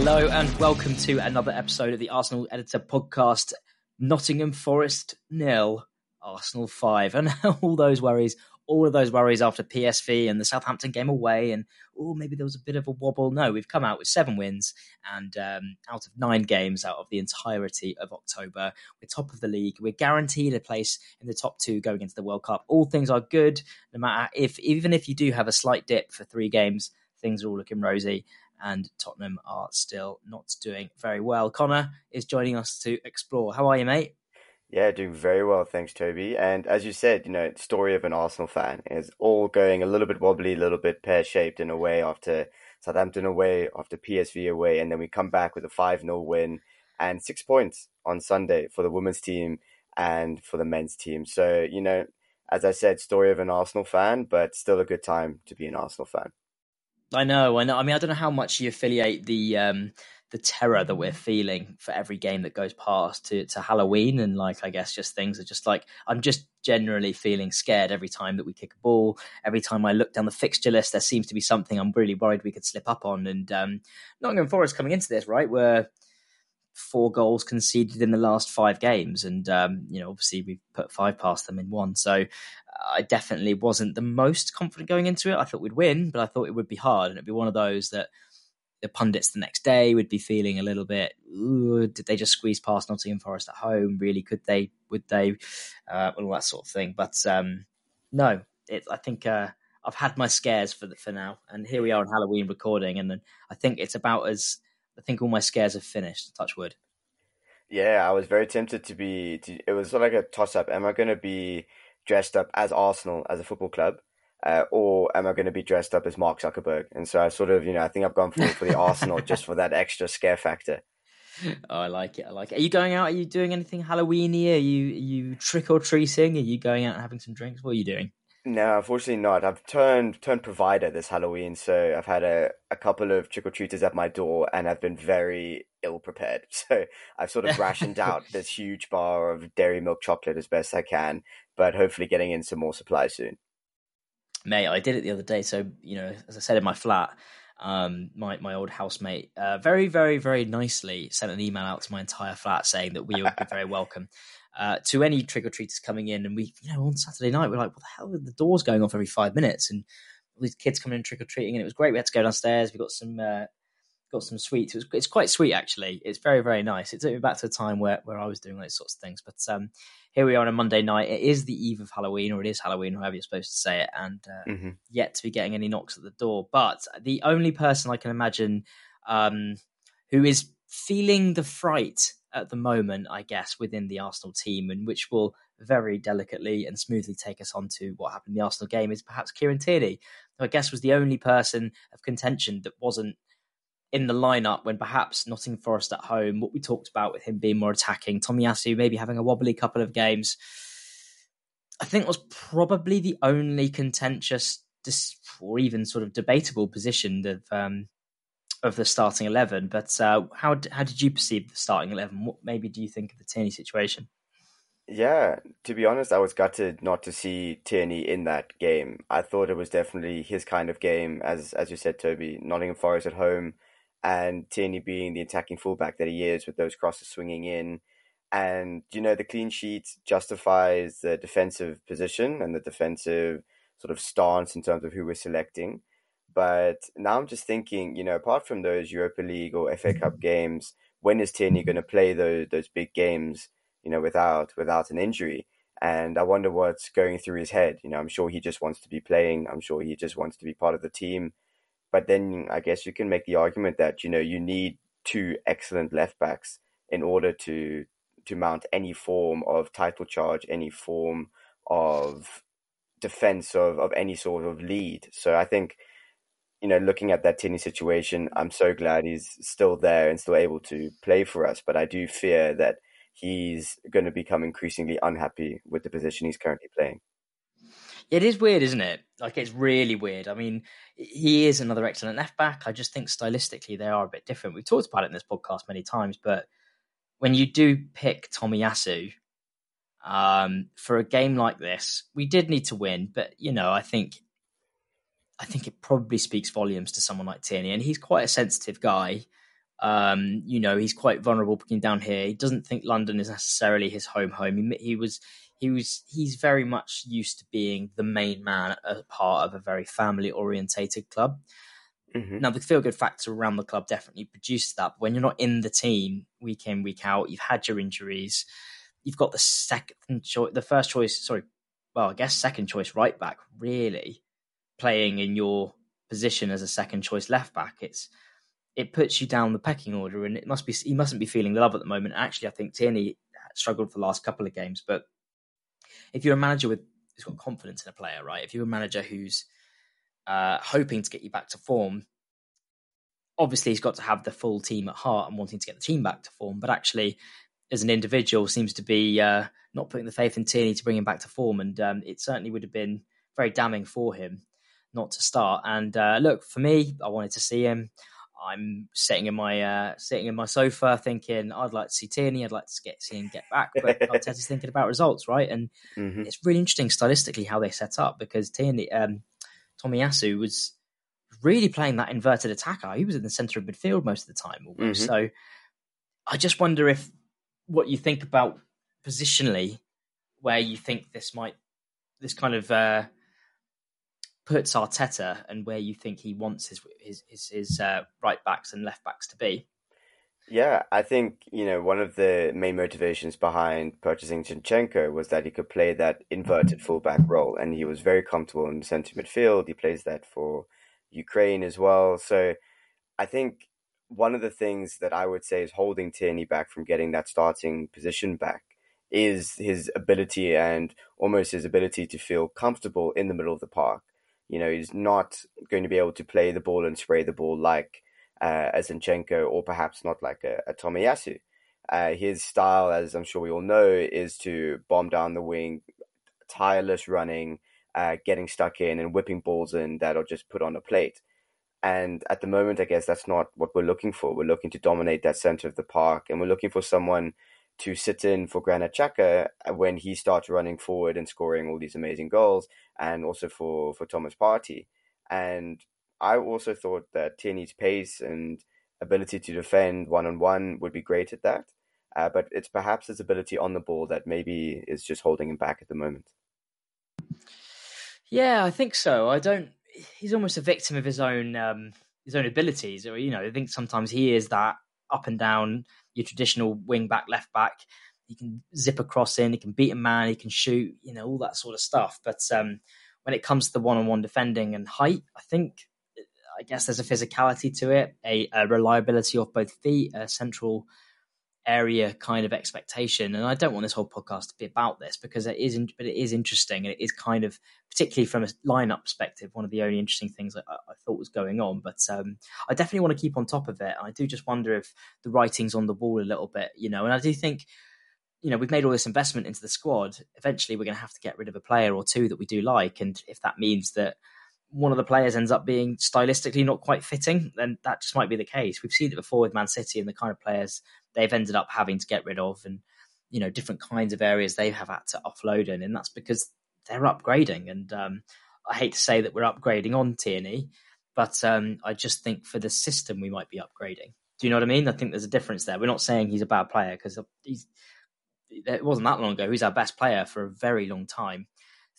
Hello and welcome to another episode of the Arsenal Editor Podcast. Nottingham Forest nil, Arsenal five, and all those worries, all of those worries after PSV and the Southampton game away, and oh, maybe there was a bit of a wobble. No, we've come out with seven wins and um, out of nine games out of the entirety of October. We're top of the league. We're guaranteed a place in the top two going into the World Cup. All things are good, no matter if even if you do have a slight dip for three games, things are all looking rosy and Tottenham are still not doing very well. Connor is joining us to explore. How are you, mate? Yeah, doing very well, thanks, Toby. And as you said, you know, story of an Arsenal fan is all going a little bit wobbly, a little bit pear shaped in a way after Southampton away, after PSV away, and then we come back with a 5 0 win and six points on Sunday for the women's team and for the men's team. So, you know, as I said, story of an Arsenal fan, but still a good time to be an Arsenal fan. I know, I know. I mean, I don't know how much you affiliate the um, the terror that we're feeling for every game that goes past to to Halloween, and like I guess just things are just like I'm just generally feeling scared every time that we kick a ball. Every time I look down the fixture list, there seems to be something I'm really worried we could slip up on. And um, Nottingham Forest coming into this right, were four goals conceded in the last five games, and um, you know obviously we've put five past them in one. So I definitely wasn't the most confident going into it. I thought we'd win, but I thought it would be hard, and it'd be one of those that the pundits the next day would be feeling a little bit, did they just squeeze past Nottingham Forest at home? Really, could they? Would they? Uh, all that sort of thing. But um, no, it, I think uh, I've had my scares for the, for now, and here we are on Halloween recording, and I think it's about as I think all my scares have finished. Touch wood. Yeah, I was very tempted to be. To, it was sort of like a toss up. Am I going to be dressed up as Arsenal as a football club, uh, or am I going to be dressed up as Mark Zuckerberg? And so I sort of, you know, I think I've gone for for the Arsenal just for that extra scare factor. Oh, I like it. I like it. Are you going out? Are you doing anything Halloweeny? Are you are you trick or treating? Are you going out and having some drinks? What are you doing? No, unfortunately not. I've turned turned provider this Halloween, so I've had a, a couple of trick or treaters at my door, and I've been very ill prepared. So I've sort of rationed out this huge bar of dairy milk chocolate as best I can, but hopefully getting in some more supplies soon. Mate, I did it the other day. So you know, as I said in my flat, um, my my old housemate uh, very very very nicely sent an email out to my entire flat saying that we would be very welcome uh, to any trick or treaters coming in. And we, you know, on Saturday night, we're like, what the hell are the doors going off every five minutes? And all these kids coming in trick or treating, and it was great. We had to go downstairs. We got some uh, got some sweets. It was, it's quite sweet actually. It's very very nice. It took me back to a time where where I was doing those sorts of things. But um, here we are on a Monday night. It is the eve of Halloween, or it is Halloween, however you're supposed to say it, and uh, mm-hmm. yet to be getting any knocks at the door. But the only person I can imagine um, who is feeling the fright at the moment, I guess, within the Arsenal team, and which will very delicately and smoothly take us on to what happened in the Arsenal game, is perhaps Kieran Tierney, who I guess was the only person of contention that wasn't in the lineup when perhaps Nottingham Forest at home, what we talked about with him being more attacking, Tomiyasu maybe having a wobbly couple of games, I think was probably the only contentious or even sort of debatable position of um, of the starting eleven. But uh, how how did you perceive the starting eleven? What maybe do you think of the Tierney situation? Yeah, to be honest, I was gutted not to see Tierney in that game. I thought it was definitely his kind of game, as as you said, Toby. Nottingham Forest at home, and Tierney being the attacking fullback that he is, with those crosses swinging in, and you know the clean sheet justifies the defensive position and the defensive sort of stance in terms of who we're selecting. But now I'm just thinking, you know, apart from those Europa League or FA Cup mm-hmm. games, when is Tierney going to play those those big games? You know, without without an injury. And I wonder what's going through his head. You know, I'm sure he just wants to be playing. I'm sure he just wants to be part of the team. But then I guess you can make the argument that you know you need two excellent left backs in order to to mount any form of title charge, any form of defense of, of any sort of lead. So I think you know, looking at that Tierney situation, I'm so glad he's still there and still able to play for us. But I do fear that he's going to become increasingly unhappy with the position he's currently playing. It is weird, isn't it? Like it's really weird. I mean, he is another excellent left back. I just think stylistically they are a bit different. We've talked about it in this podcast many times, but when you do pick Tomiyasu um, for a game like this, we did need to win. But you know, I think I think it probably speaks volumes to someone like Tierney, and he's quite a sensitive guy. Um, you know, he's quite vulnerable picking down here. He doesn't think London is necessarily his home home. He, he was he was he's very much used to being the main man a part of a very family orientated club. Mm-hmm. Now the feel good factor around the club definitely produces that. But when you're not in the team week in week out, you've had your injuries, you've got the second choice, the first choice. Sorry, well I guess second choice right back really playing in your position as a second choice left back. It's it puts you down the pecking order, and it must be he mustn't be feeling the love at the moment. Actually, I think Tierney struggled for the last couple of games, but if you're a manager with who's got confidence in a player, right? If you're a manager who's uh, hoping to get you back to form, obviously he's got to have the full team at heart and wanting to get the team back to form. But actually, as an individual, seems to be uh, not putting the faith in Tierney to bring him back to form, and um, it certainly would have been very damning for him not to start. And uh, look, for me, I wanted to see him. I'm sitting in my uh, sitting in my sofa thinking I'd like to see Tierney, I'd like to get see him get back, but Arteta's thinking about results, right? And mm-hmm. it's really interesting stylistically how they set up because Tierney, um, Tomiyasu was really playing that inverted attacker. He was in the centre of midfield most of the time. Mm-hmm. So I just wonder if what you think about positionally, where you think this might this kind of uh, puts Arteta and where you think he wants his his his, his uh, right backs and left backs to be. Yeah, I think you know one of the main motivations behind purchasing Zinchenko was that he could play that inverted fullback role, and he was very comfortable in the centre midfield. He plays that for Ukraine as well. So I think one of the things that I would say is holding Tierney back from getting that starting position back is his ability and almost his ability to feel comfortable in the middle of the park. You know, he's not going to be able to play the ball and spray the ball like uh, a Zinchenko or perhaps not like a, a Tomiyasu. Uh, his style, as I'm sure we all know, is to bomb down the wing, tireless running, uh, getting stuck in and whipping balls in that are just put on a plate. And at the moment, I guess that's not what we're looking for. We're looking to dominate that center of the park, and we're looking for someone to sit in for Granit Xhaka when he starts running forward and scoring all these amazing goals, and also for for Thomas Partey. And I also thought that Tierney's pace and ability to defend one on one would be great at that. Uh, but it's perhaps his ability on the ball that maybe is just holding him back at the moment. Yeah, I think so. I don't. He's almost a victim of his own um, his own abilities, or you know, I think sometimes he is that up and down your traditional wing back, left back. He can zip across in, he can beat a man, he can shoot, you know, all that sort of stuff. But um, when it comes to the one-on-one defending and height, I think I guess there's a physicality to it, a, a reliability of both feet, a central area kind of expectation. And I don't want this whole podcast to be about this because it is, but it is interesting and it is kind of, particularly from a lineup perspective, one of the only interesting things I, I thought was going on. But um, I definitely want to keep on top of it. I do just wonder if the writing's on the wall a little bit, you know. And I do think. You know, we've made all this investment into the squad. Eventually, we're going to have to get rid of a player or two that we do like, and if that means that one of the players ends up being stylistically not quite fitting, then that just might be the case. We've seen it before with Man City and the kind of players they've ended up having to get rid of, and you know different kinds of areas they have had to offload in, and that's because they're upgrading. And um, I hate to say that we're upgrading on Tierney, but um, I just think for the system we might be upgrading. Do you know what I mean? I think there's a difference there. We're not saying he's a bad player because he's. It wasn't that long ago. he's our best player for a very long time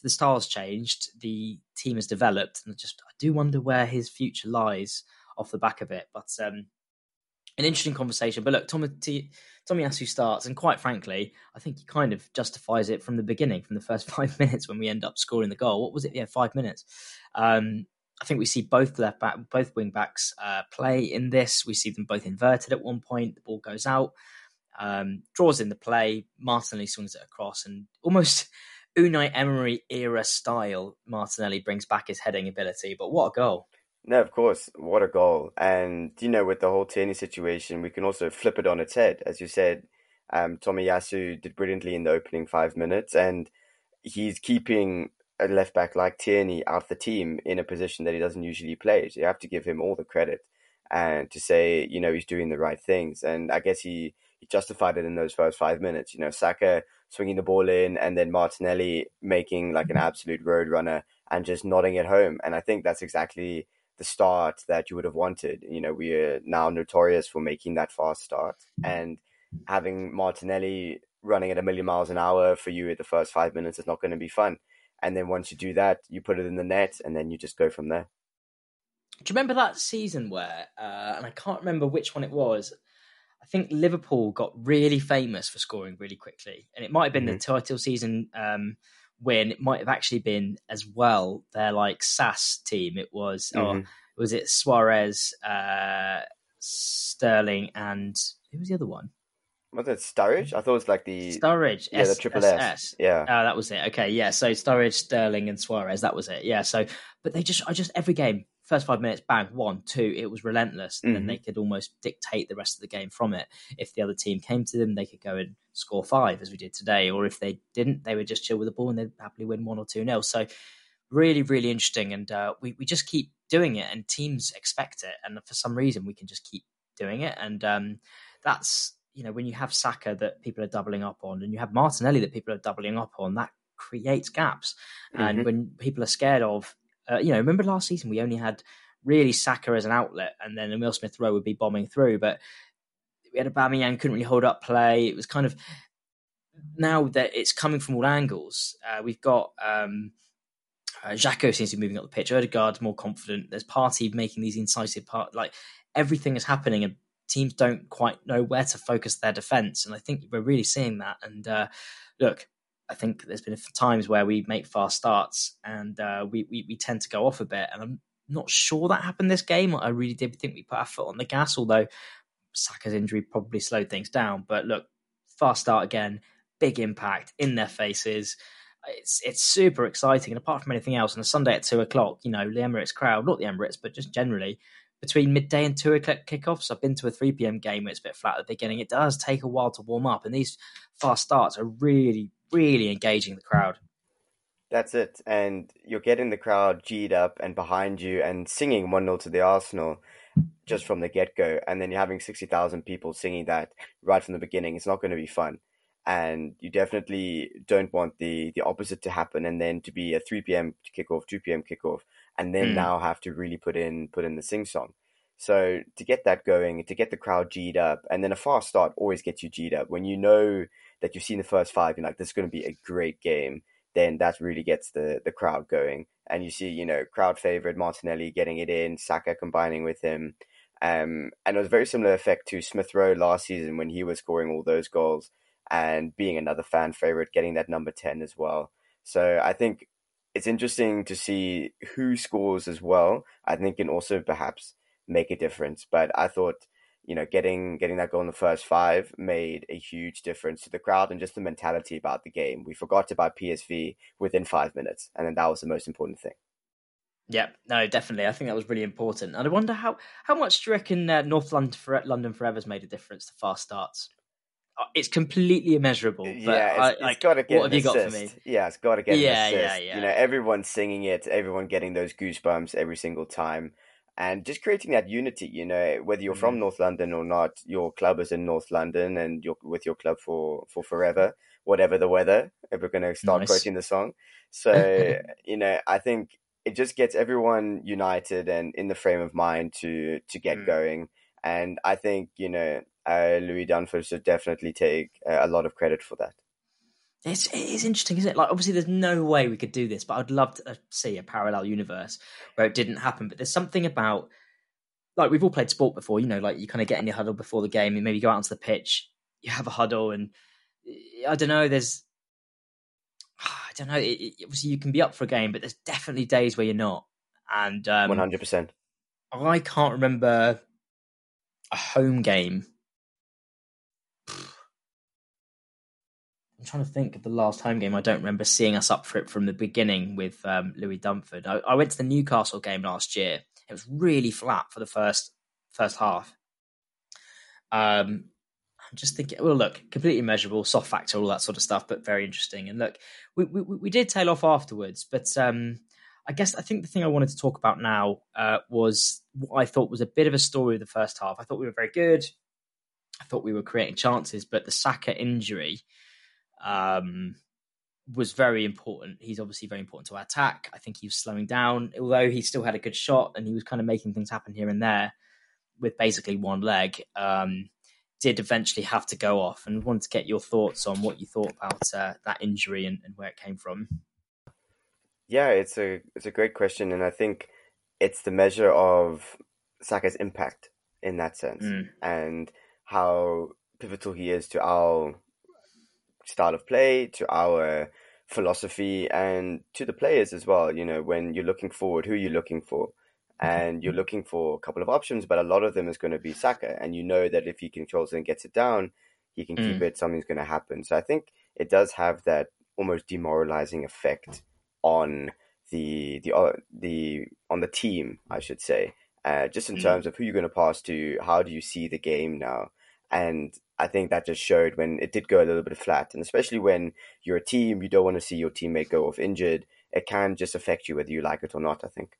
the style's changed, the team has developed, and just I do wonder where his future lies off the back of it. But um, an interesting conversation. But look, Tommy T- Tomiyasu starts, and quite frankly, I think he kind of justifies it from the beginning, from the first five minutes when we end up scoring the goal. What was it? Yeah, five minutes. Um, I think we see both left back, both wing backs uh, play in this. We see them both inverted at one point. The ball goes out, um, draws in the play. Martinelli swings it across, and almost Unai Emery era style, Martinelli brings back his heading ability. But what a goal! No, of course, what a goal! And you know, with the whole Tierney situation, we can also flip it on its head, as you said. Um, Tomiyasu did brilliantly in the opening five minutes, and he's keeping a left back like Tierney out of the team in a position that he doesn't usually play. So you have to give him all the credit and to say, you know, he's doing the right things. And I guess he, he justified it in those first five minutes. You know, Saka swinging the ball in, and then Martinelli making like an mm-hmm. absolute road runner and just nodding it home. And I think that's exactly the start that you would have wanted. You know, we are now notorious for making that fast start and having Martinelli running at a million miles an hour for you at the first five minutes is not going to be fun. And then once you do that, you put it in the net and then you just go from there. Do you remember that season where, uh, and I can't remember which one it was, I think Liverpool got really famous for scoring really quickly. And it might have been mm-hmm. the title season um, win. It might have actually been as well their like SAS team. It was, mm-hmm. or was it Suarez, uh, Sterling, and who was the other one? Was it Sturridge? I thought it was like the Sturridge. Yeah, the triple S. S. Yeah. Oh, that was it. Okay, yeah. So Sturridge, Sterling, and Suarez. That was it. Yeah. So, but they just, I just every game, first five minutes, bang, one, two. It was relentless, and mm-hmm. then they could almost dictate the rest of the game from it. If the other team came to them, they could go and score five, as we did today. Or if they didn't, they would just chill with the ball and they'd happily win one or two nil. So, really, really interesting, and uh, we we just keep doing it, and teams expect it, and for some reason, we can just keep doing it, and um, that's you know, when you have Saka that people are doubling up on, and you have Martinelli that people are doubling up on, that creates gaps. Mm-hmm. And when people are scared of, uh, you know, remember last season we only had really Saka as an outlet, and then Emile Smith Rowe would be bombing through, but we had a Aubameyang couldn't really hold up play. It was kind of now that it's coming from all angles. Uh, we've got. Um, uh, Xhaka seems to be moving up the pitch. Odegaard's more confident. There's Partey making these incisive part. Like everything is happening, and teams don't quite know where to focus their defense. And I think we're really seeing that. And uh, look, I think there's been times where we make fast starts and uh, we, we, we tend to go off a bit. And I'm not sure that happened this game. I really did think we put our foot on the gas, although Saka's injury probably slowed things down. But look, fast start again, big impact in their faces. It's it's super exciting, and apart from anything else, on a Sunday at two o'clock, you know, the Emirates crowd, not the Emirates, but just generally, between midday and two o'clock kickoffs. I've been to a 3 p.m. game where it's a bit flat at the beginning. It does take a while to warm up, and these fast starts are really, really engaging the crowd. That's it. And you're getting the crowd G'd up and behind you and singing 1 0 to the Arsenal just from the get go. And then you're having 60,000 people singing that right from the beginning. It's not going to be fun. And you definitely don't want the, the opposite to happen and then to be a 3 p.m. kickoff, 2 p.m. kickoff, and then mm. now have to really put in put in the sing song. So to get that going, to get the crowd G'd up, and then a fast start always gets you G'd up. When you know that you've seen the first five, you're like, this is going to be a great game. Then that really gets the the crowd going, and you see, you know, crowd favorite Martinelli getting it in, Saka combining with him, um, and it was a very similar effect to Smith Rowe last season when he was scoring all those goals and being another fan favorite, getting that number ten as well. So I think it's interesting to see who scores as well. I think can also perhaps make a difference. But I thought, you know, getting getting that goal in the first five made a huge difference to the crowd and just the mentality about the game. We forgot about PSV within five minutes, and then that was the most important thing. Yeah, no, definitely. I think that was really important. And I wonder how how much do you reckon uh, North London, for, London Forever's made a difference to fast starts? Uh, it's completely immeasurable. But yeah, it's, I, it's like, got to get. What have you got for me? Yeah, it's got to get. Yeah, yeah, yeah. You know, everyone's singing it, everyone getting those goosebumps every single time, and just creating that unity. You know, whether you're mm. from North London or not, your club is in North London, and you're with your club for for forever, whatever the weather. If we're going to start nice. quoting the song, so you know, I think it just gets everyone united and in the frame of mind to to get mm. going. And I think you know uh, Louis Dunford should definitely take uh, a lot of credit for that. It's it is interesting, isn't it? Like, obviously, there's no way we could do this, but I'd love to uh, see a parallel universe where it didn't happen. But there's something about, like, we've all played sport before, you know, like you kind of get in your huddle before the game, and maybe go out onto the pitch, you have a huddle, and I don't know, there's, I don't know, it, it, obviously you can be up for a game, but there's definitely days where you're not, and um, one hundred percent. I can't remember a home game I'm trying to think of the last home game. I don't remember seeing us up for it from the beginning with um, Louis Dunford. I, I, went to the Newcastle game last year. It was really flat for the first first half. Um, I'm just thinking. Well, look, completely measurable, soft factor, all that sort of stuff, but very interesting. And look, we we, we did tail off afterwards, but um, I guess I think the thing I wanted to talk about now uh, was what I thought was a bit of a story of the first half. I thought we were very good. I thought we were creating chances, but the Saka injury um, was very important. He's obviously very important to our attack. I think he was slowing down, although he still had a good shot and he was kind of making things happen here and there with basically one leg. Um, did eventually have to go off, and wanted to get your thoughts on what you thought about uh, that injury and, and where it came from. Yeah, it's a it's a great question, and I think it's the measure of Saka's impact in that sense, Mm. and how pivotal he is to our style of play, to our philosophy, and to the players as well. You know, when you're looking forward, who are you looking for? And you're looking for a couple of options, but a lot of them is going to be Saka, and you know that if he controls it and gets it down, he can keep Mm. it. Something's going to happen. So I think it does have that almost demoralizing effect on the the uh, the on the team, I should say. Uh, just in Mm. terms of who you're going to pass to, how do you see the game now? And I think that just showed when it did go a little bit flat, and especially when you're a team, you don't want to see your teammate go off injured. It can just affect you whether you like it or not. I think.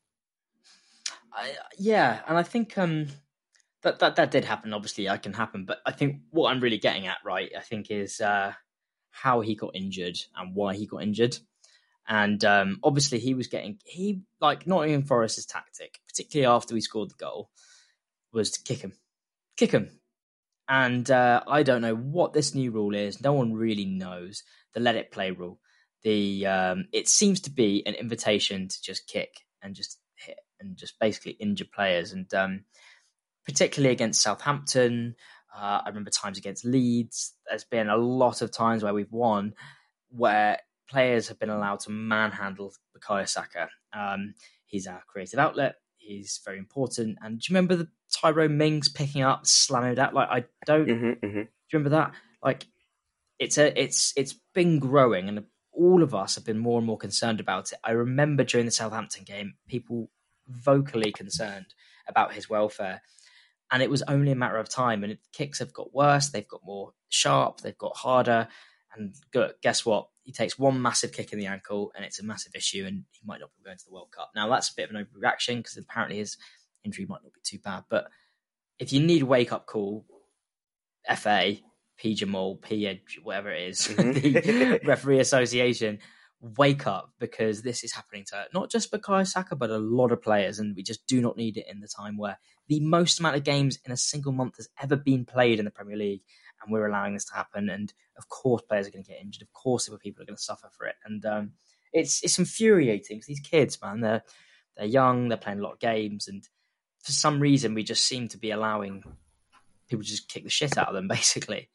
I, yeah, and I think um, that that that did happen. Obviously, that can happen, but I think what I'm really getting at, right, I think is uh, how he got injured and why he got injured. And um, obviously, he was getting he like Nottingham Forest's tactic, particularly after we scored the goal, was to kick him, kick him. And uh, I don't know what this new rule is. No one really knows the let it play rule. The um, it seems to be an invitation to just kick and just hit and just basically injure players. And um, particularly against Southampton, uh, I remember times against Leeds. There's been a lot of times where we've won where players have been allowed to manhandle Bukayo Saka. Um, he's our creative outlet. He's very important. And do you remember the Tyrone Mings picking up, slamming it out? Like I don't. hmm hmm Do you remember that? Like it's a it's it's been growing, and all of us have been more and more concerned about it. I remember during the Southampton game, people vocally concerned about his welfare, and it was only a matter of time. And kicks have got worse; they've got more sharp, they've got harder. And guess what? He takes one massive kick in the ankle, and it's a massive issue, and he might not be going to the World Cup. Now that's a bit of an overreaction because apparently his injury might not be too bad, but if you need a wake up call, FA, P Jamal, P Edge, whatever it is, Mhm. the referee association, wake up because this is happening to not just Bukayo Saka, but a lot of players, and we just do not need it in the time where the most amount of games in a single month has ever been played in the Premier League, and we're allowing this to happen. And of course, players are going to get injured. Of course, other people are going to suffer for it, and um, it's it's infuriating because these kids, man, they're they're young, they're playing a lot of games, and for some reason, we just seem to be allowing people to just kick the shit out of them, basically.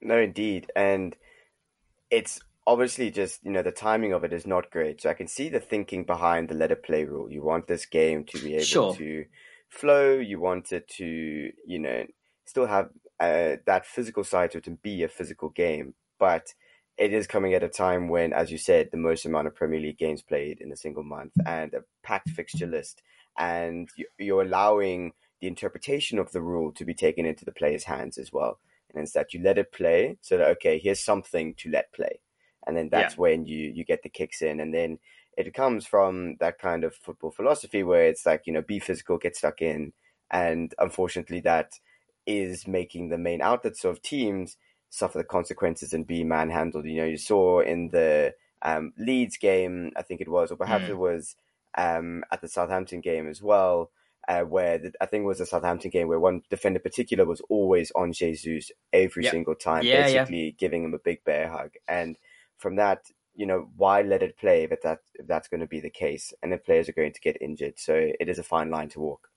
No, indeed, and it's obviously just you know the timing of it is not great. So I can see the thinking behind the let it play rule. You want this game to be able Sure. to flow. You want it to you know still have uh, that physical side to it and be a physical game, but it is coming at a time when, as you said, the most amount of Premier League games played in a single month and a packed fixture list, and you- you're allowing the interpretation of the rule to be taken into the player's hands as well. And it's that you let it play, so that okay, here's something to let play, and then that's when you you get the kicks in, and then it comes from that kind of football philosophy where it's like you know be physical, get stuck in, and unfortunately that is making the main outlets of teams suffer the consequences and be manhandled. You know, you saw in the um, Leeds game, I think it was, or perhaps Mm. it was um, at the Southampton game as well, uh, where the, I think it was the Southampton game where one defender in particular was always on Jesus every Yep. single time, Yeah, yeah. basically giving him a big bear hug. And from that, you know, why let it play if that if that's going to be the case, and if players are going to get injured? So it is a fine line to walk.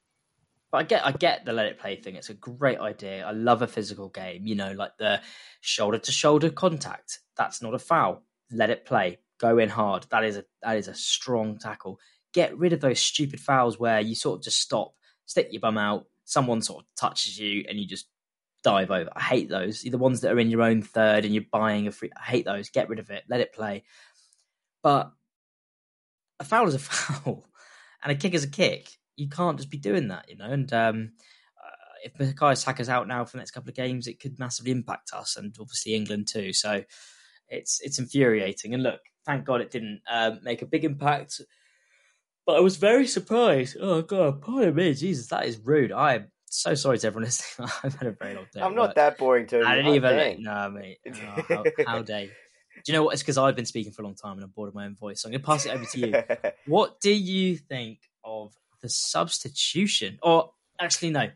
But I get, I get the let it play thing. It's a great idea. I love a physical game. You know, like the shoulder to shoulder contact. That's not a foul. Let it play. Go in hard. That is a that is a strong tackle. Get rid of those stupid fouls where you sort of just stop, stick your bum out, someone sort of touches you, and you just dive over. I hate those. The ones that are in your own third and you're buying a free. I hate those. Get rid of it. Let it play. But a foul is a foul, and a kick is a kick. You can't just be doing that, you know. And um, uh, if Bukayo Saka's out now for the next couple of games, it could massively impact us, and obviously England too. So it's it's infuriating. And look, thank God it didn't um, make a big impact. But I was very surprised. Oh God, pardon me, Jesus, that is rude. I am so sorry to everyone listening. I've had a very long day. I'm not that boring, Tony. I didn't even. dang. No, mate. Oh, how, how dare you? Do you know what? It's because I've been speaking for a long time and I'm bored of my own voice. So I'm going to pass it over to you. what do you think of the substitution? Or actually, no.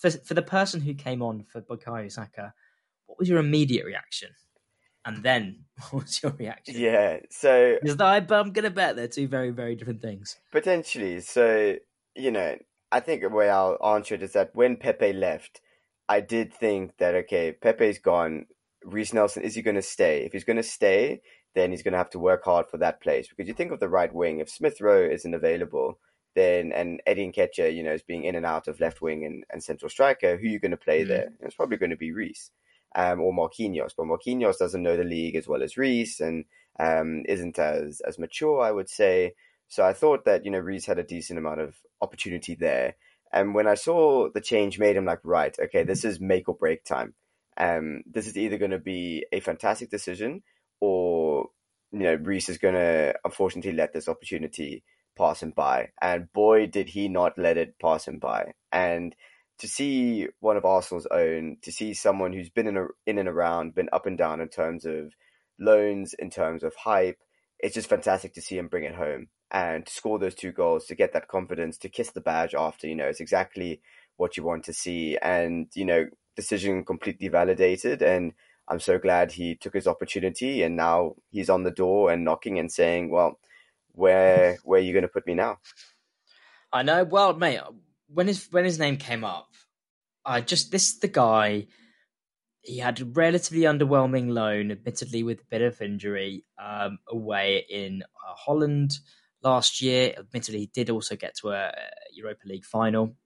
For, for the person who came on for Bukayo Saka, what was your immediate reaction? And then, what was your reaction? Yeah, so because I, I'm going to bet they're two very, very different things. Potentially. So you know, I think the way I'll answer it is that when Pepe left, I did think that okay, Pepe's gone. Reiss Nelson is he going to stay? If he's going to stay, then he's going to have to work hard for that place because you think of the right wing. If Smith Rowe isn't available, then and Eddie Nketiah, you know, is being in and out of left wing and, and central striker, who are you going to play mm-hmm. there? It's probably going to be Reiss um, or Marquinhos, but Marquinhos doesn't know the league as well as Reiss and um, isn't as as mature, I would say. So I thought that you know Reiss had a decent amount of opportunity there. And when I saw the change made, I'm like, right, okay, this is make or break time. Um, this is either going to be a fantastic decision, or you know Reiss is going to unfortunately let this opportunity pass him by. And boy, did he not let it pass him by. And to see one of Arsenal's own, to see someone who's been in, a, in and around, been up and down in terms of loans, in terms of hype, it's just fantastic to see him bring it home and to score those two goals, to get that confidence, to kiss the badge after, you know, it's exactly what you want to see. And, you know, decision completely validated. And I'm so glad he took his opportunity and now he's on the door and knocking and saying, well, where where are you going to put me now? I know. Well, mate, when his when his name came up, I just this the guy. He had a relatively underwhelming loan, admittedly with a bit of injury, um, away in uh, Holland last year. Admittedly, he did also get to a Europa League final.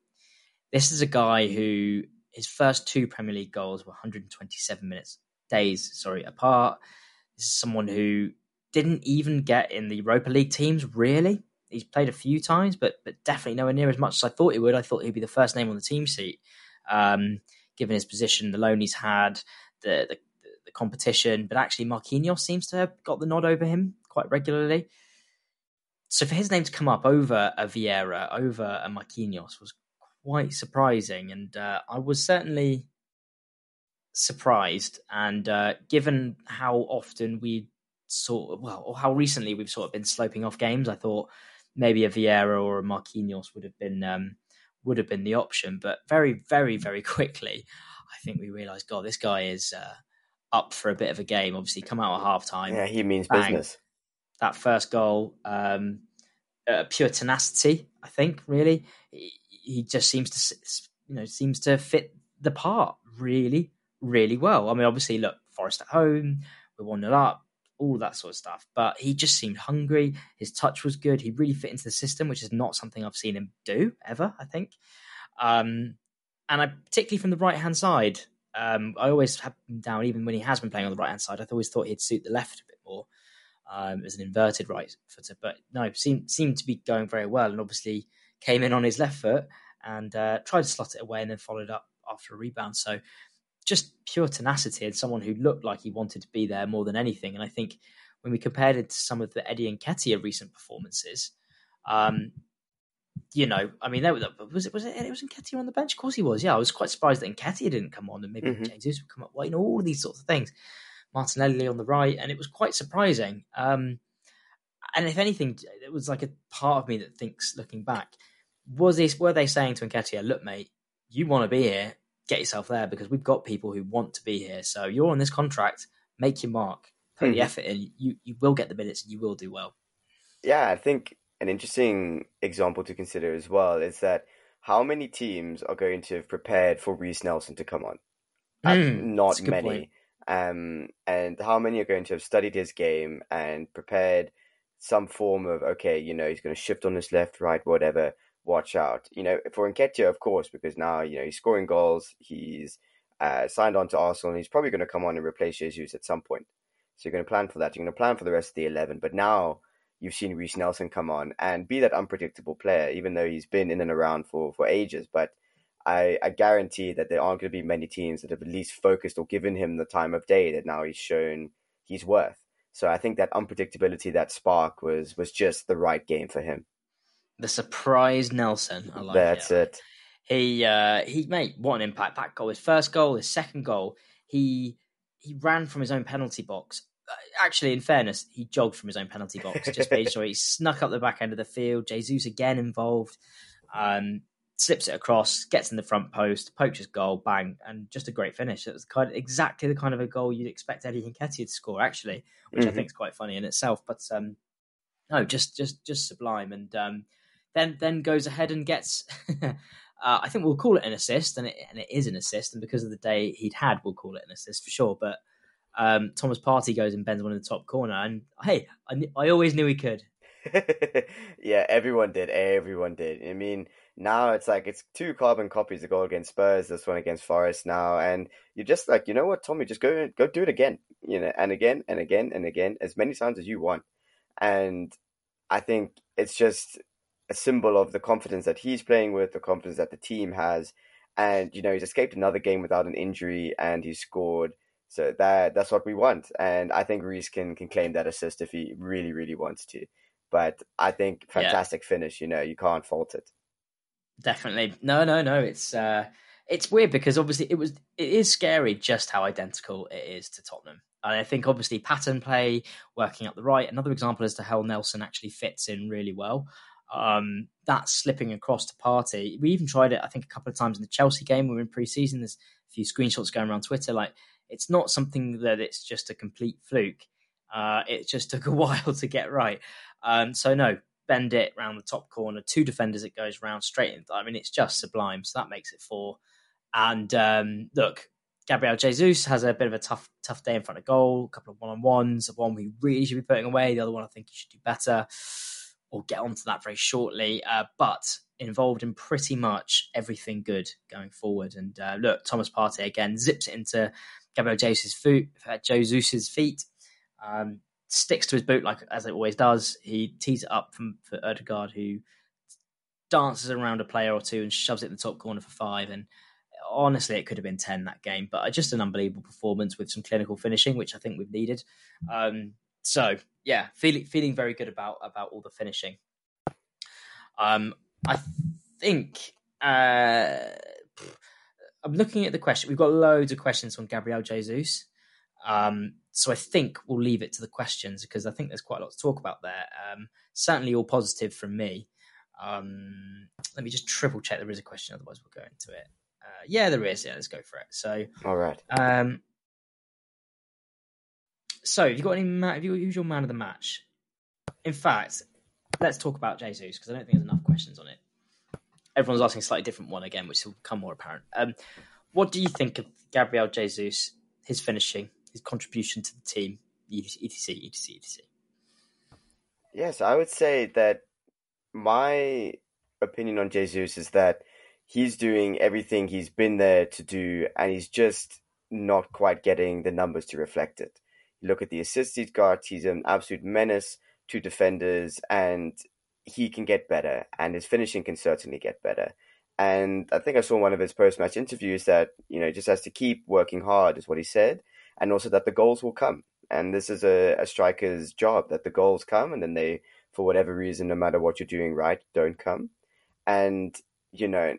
This is a guy who his first two Premier League goals were 127 minutes days, sorry, apart. This is someone who didn't even get in the Europa League teams, really. He's played a few times, but but definitely nowhere near as much as I thought he would. I thought he'd be the first name on the team sheet, um, given his position, the loan he's had, the, the, the competition. But actually, Marquinhos seems to have got the nod over him quite regularly. So for his name to come up over a Vieira, over a Marquinhos, was quite surprising, and uh, I was certainly surprised. And uh, given how often we sort of well, or how recently we've sort of been sloping off games. I thought maybe a Vieira or a Marquinhos would have been um, would have been the option, but very, very, very quickly, I think we realised, God, this guy is uh, up for a bit of a game. Obviously, come out at half time. Yeah, he means bang, business. That first goal, um, uh, pure tenacity. I think really, he, he just seems to you know seems to fit the part really, really well. I mean, obviously, look, Forest at home, we're one 0 up all that sort of stuff. But he just seemed hungry. His touch was good. He really fit into the system, which is not something I've seen him do ever. I think, um, and I particularly from the right hand side. Um, I always have him down, even when he has been playing on the right hand side. I always thought he'd suit the left a bit more um, as an inverted right footer, but no, seemed seemed to be going very well, and obviously came in on his left foot and uh, tried to slot it away, and then followed up after a rebound. So just pure tenacity and someone who looked like he wanted to be there more than anything. And I think when we compared it to some of the Eddie Nketiah recent performances, um, you know, I mean, was it was it it was Nketiah on the bench? Of course he was. Yeah, I was quite surprised that Nketiah didn't come on, and maybe mm-hmm. Jesus would come up. Well, you know, all of these sorts of things. Martinelli on the right, and it was quite surprising. Um, and if anything, it was like a part of me that thinks, looking back, was this were they saying to Nketiah, "Look, mate, you want to be here get yourself there because we've got people who want to be here. So you're on this contract, make your mark, put mm-hmm. the effort in. You you will get the minutes and you will do well. Yeah, I think an interesting example to consider as well is that how many teams are going to have prepared for Reiss Nelson to come on? Mm, not many. Um, and how many are going to have studied his game and prepared some form of okay, you know, he's going to shift on his left, right, whatever watch out. You know, for Nketiah, of course, because now you know he's scoring goals. He's uh, signed on to Arsenal, and he's probably going to come on and replace Jesus at some point. So you're going to plan for that. You're going to plan for the rest of the eleven. But now you've seen Reiss Nelson come on and be that unpredictable player, even though he's been in and around for for ages. But I, I guarantee that there aren't going to be many teams that have at least focused or given him the time of day that now he's shown he's worth. So I think that unpredictability, that spark was was just the right game for him. The surprise Nelson. I like That's it. it. He uh he made what an impact that goal. His first goal, his second goal, he he ran from his own penalty box actually, in fairness, he jogged from his own penalty box, just made sure he snuck up the back end of the field. Jesus again involved, um, slips it across, gets in the front post, poaches goal, bang, and just a great finish. It was kind of exactly the kind of a goal you'd expect Eddie Nketiah to score, actually, which mm-hmm. I think is quite funny in itself. But um, no, just just just sublime, and um, then then goes ahead and gets. Uh, I think we'll call it an assist, and it, and it is an assist. And because of the day he'd had, we'll call it an assist for sure. But um, Thomas Partey goes and bends one in the top corner, and hey, I, I always knew he could. yeah, everyone did. Everyone did. I mean, now it's like it's two carbon copies of goal against Spurs, this one against Forest now, and you're just like, you know what, Tommy, just go go do it again, you know, and again and again and again, as many times as you want. And I think it's just a symbol of the confidence that he's playing with, the confidence that the team has, and you know, he's escaped another game without an injury, and he's scored so that that's what we want, and I think Reiss can can claim that assist if he really really wants to. But I think fantastic yeah. finish. You know, you can't fault it. Definitely, no, no, no. It's uh, it's weird because obviously it was it is scary just how identical it is to Tottenham. And I think obviously pattern play, working up the right. Another example as to how Nelson actually fits in really well. Um, that slipping across to Partey. We even tried it, I think, a couple of times in the Chelsea game. We were in pre-season. There's a few screenshots going around Twitter. Like it's not something that it's just a complete fluke. Uh, it just took a while to get right. Um, so no, bend it round the top corner, two defenders. It goes round straight. In, I mean, it's just sublime. So that makes it four. And um, look, Gabriel Jesus has a bit of a tough, tough day in front of goal. A couple of one on ones. One we really should be putting away. The other one I think he should do better. We'll get onto that very shortly. Uh, but involved in pretty much everything good going forward. And uh, look, Thomas Partey again zips it into Gabriel Jesus' feet, uh, Jesus's feet, um, sticks to his boot like as it always does. He tees it up from, for Odegaard, who dances around a player or two and shoves it in the top corner for five. And honestly, it could have been ten that game, but just an unbelievable performance with some clinical finishing, which I think we've needed. Um, so yeah, feeling feeling very good about about all the finishing. Um, I think. Uh, I'm looking at the question. We've got loads of questions on Gabriel Jesus. Um, so I think we'll leave it to the questions because I think there's quite a lot to talk about there. Um, certainly all positive from me. Um, let me just triple check there is a question, otherwise we'll go into it. Uh, yeah, there is. Yeah, let's go for it. So, all right. Um, so, have you got any? Ma- have you who's your man of the match? In fact, let's talk about Jesus because I don't think there's enough questions on it everyone's asking a slightly different one again, which will become more apparent. Um, what do you think of Gabriel Jesus, his finishing, his contribution to the team, etc., etc., etc.? Yes, I would say that my opinion on Jesus is that he's doing everything he's been there to do, and he's just not quite getting the numbers to reflect it. You look at the assists he's got; he's an absolute menace to defenders, and he can get better, and his finishing can certainly get better. And I think I saw one of his post match interviews that, you know, just has to keep working hard, is what he said, and also that the goals will come. And this is a, a striker's job that the goals come and then they, for whatever reason, no matter what you're doing right, don't come. And, you know,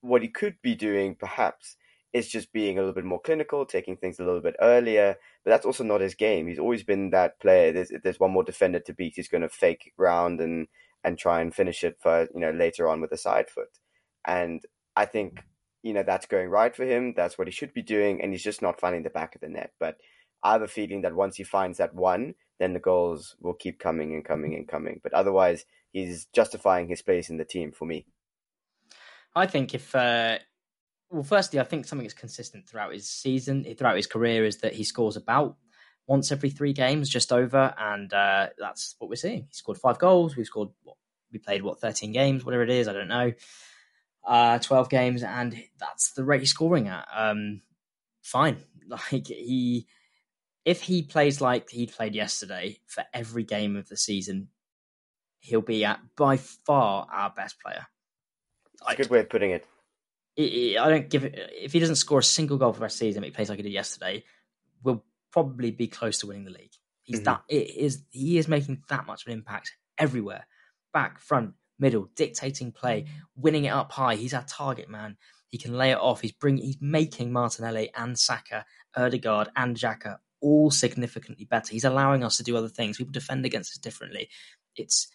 what he could be doing perhaps is just being a little bit more clinical, taking things a little bit earlier. But that's also not his game. He's always been that player. There's there's one more defender to beat. He's going to fake ground and and try and finish it for you know later on with a side foot. And I think you know that's going right for him. That's what he should be doing, and he's just not finding the back of the net. But I have a feeling that once he finds that one, then the goals will keep coming and coming and coming. But otherwise, he's justifying his place in the team for me. I think if uh, well, firstly, I think something that's consistent throughout his season, throughout his career, is that he scores about once every three games, just over, and uh, that's what we're seeing. He scored five goals. We scored what we played what thirteen games, whatever it is, I don't know, uh, twelve games, and that's the rate he's scoring at. Um, fine, like he, if he plays like he played yesterday for every game of the season, he'll be at by far our best player. That's a good way of putting it. I don't give it. If he doesn't score a single goal for the rest of the season, he plays like he did yesterday, we'll probably be close to winning the league. He's mm-hmm. that it is he is making that much of an impact everywhere, back, front, middle, dictating play, winning it up high. He's our target man. He can lay it off. He's bringing. He's making Martinelli and Saka, Odegaard and Xhaka all significantly better. He's allowing us to do other things. People defend against us differently. It's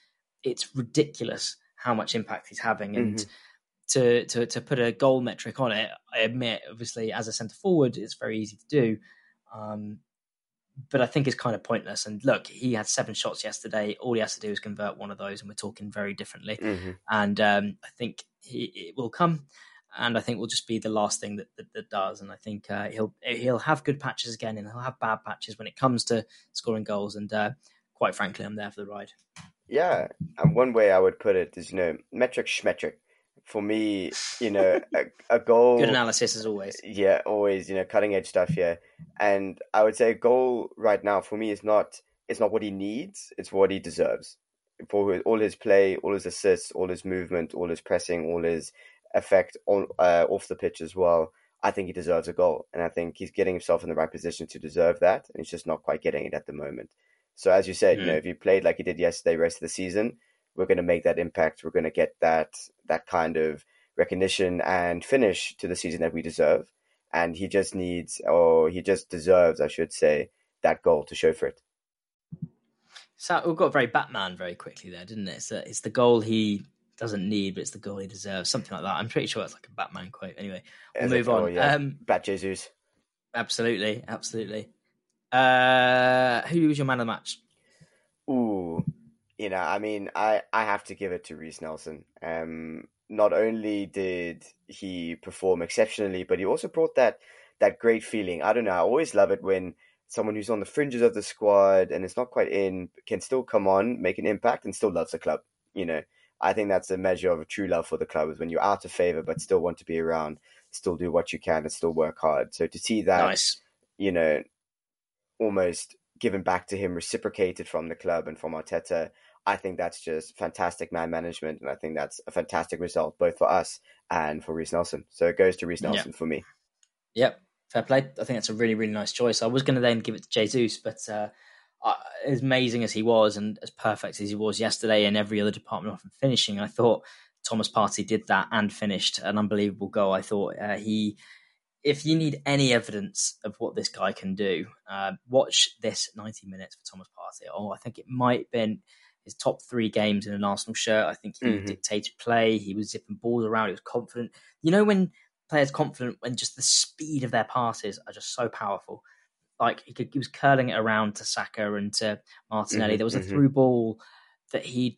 it's ridiculous how much impact he's having, and mm-hmm. To to to put a goal metric on it, I admit, obviously, as a centre forward, it's very easy to do. Um, but I think it's kind of pointless. And look, he had seven shots yesterday. All he has to do is convert one of those, and we're talking very differently. Mm-hmm. And um, I think he, it will come and I think will just be the last thing that that, that does. And I think uh, he'll he'll have good patches again, and he'll have bad patches when it comes to scoring goals. And uh, quite frankly, I'm there for the ride. Yeah, and one way I would put it is, you know, metric schmetric. For me, you know, a, a goal. Good analysis as always. Yeah, always. You know, cutting edge stuff here, and I would say a goal right now for me is not it's not what he needs; it's what he deserves for all his play, all his assists, all his movement, all his pressing, all his effect on uh, off the pitch as well. I think he deserves a goal, and I think he's getting himself in the right position to deserve that, and he's just not quite getting it at the moment. So as you said, mm. you know, hmm. if he played like he did yesterday, rest of the season, we're going to make that impact. We're going to get that that kind of recognition and finish to the season that we deserve. And he just needs, or he just deserves, I should say, that goal to show for it. So we got very Batman very quickly there, didn't it? It's, a, it's the goal he doesn't need, but it's the goal he deserves. Something like that. I'm pretty sure it's like a Batman quote. Anyway, we'll move on. Oh, yeah. Um, Bat Jesus. Absolutely, absolutely. Uh, who was your man of the match? Ooh, you know, I mean, I I have to give it to Reiss Nelson. Um, not only did he perform exceptionally, but he also brought that that great feeling. I don't know. I always love it when someone who's on the fringes of the squad and is not quite in can still come on, make an impact, and still loves the club. You know, I think that's a measure of a true love for the club is when you're out of favor but still want to be around, still do what you can and still work hard. So to see that, nice. you know, almost given back to him, reciprocated from the club and from Arteta, I think that's just fantastic man management, and I think that's a fantastic result both for us and for Reiss Nelson. So it goes to Reiss Nelson for me. Yep, fair play. I think that's a really really nice choice. I was going to then give it to Jesus, but uh, uh, as amazing as he was and as perfect as he was yesterday in every other department of finishing, I thought Thomas Partey did that and finished an unbelievable goal. I thought uh, he, if you need any evidence of what this guy can do, uh, watch this 90 minutes for Thomas Partey. Oh, I think it might have been his top three games in an Arsenal shirt. I think he mm-hmm. dictated play. He was zipping balls around. He was confident. You know when players confident when just the speed of their passes are just so powerful like he, could, he was curling it around to Saka and to Martinelli. Mm-hmm, there was a mm-hmm. through ball that he'd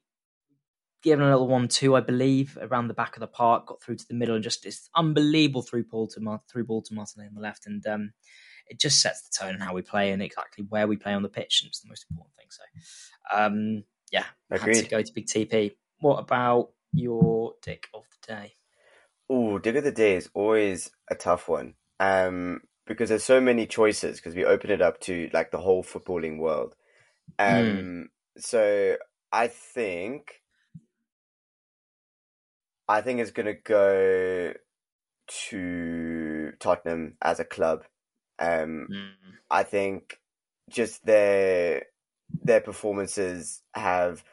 given a little one-two, I believe, around the back of the park, got through to the middle, and just this unbelievable through ball to through ball to Martinelli on the left, and um, it just sets the tone on how we play and exactly where we play on the pitch, and it's the most important thing. So, um, yeah, Agreed. had to go to Big TP. What about your dick of the day? Oh, dick of the day is always a tough one. Um, because there's so many choices because we open it up to like the whole footballing world. Um, mm. So I think I think it's gonna go to Tottenham as a club. Um, mm. I think just their their performances have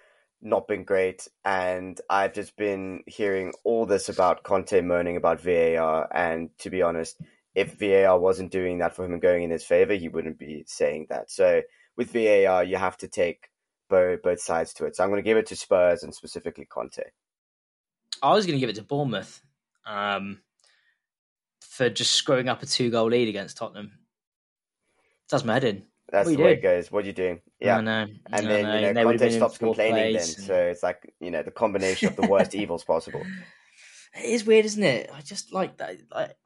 not been great, and I've just been hearing all this about Conte moaning about VAR, and to be honest, if VAR wasn't doing that for him and going in his favor, he wouldn't be saying that. So with VAR, you have to take both both sides to it. So I'm going to give it to Spurs and specifically Conte. I was going to give it to Bournemouth um, for just screwing up a two goal lead against Tottenham. It Does my head in. That's the way it goes. What are you doing? Yeah. And then, you know, Conte stops complaining then. And... So it's like, you know, the combination of the worst evils possible. It is weird, isn't it? I just like that. Like,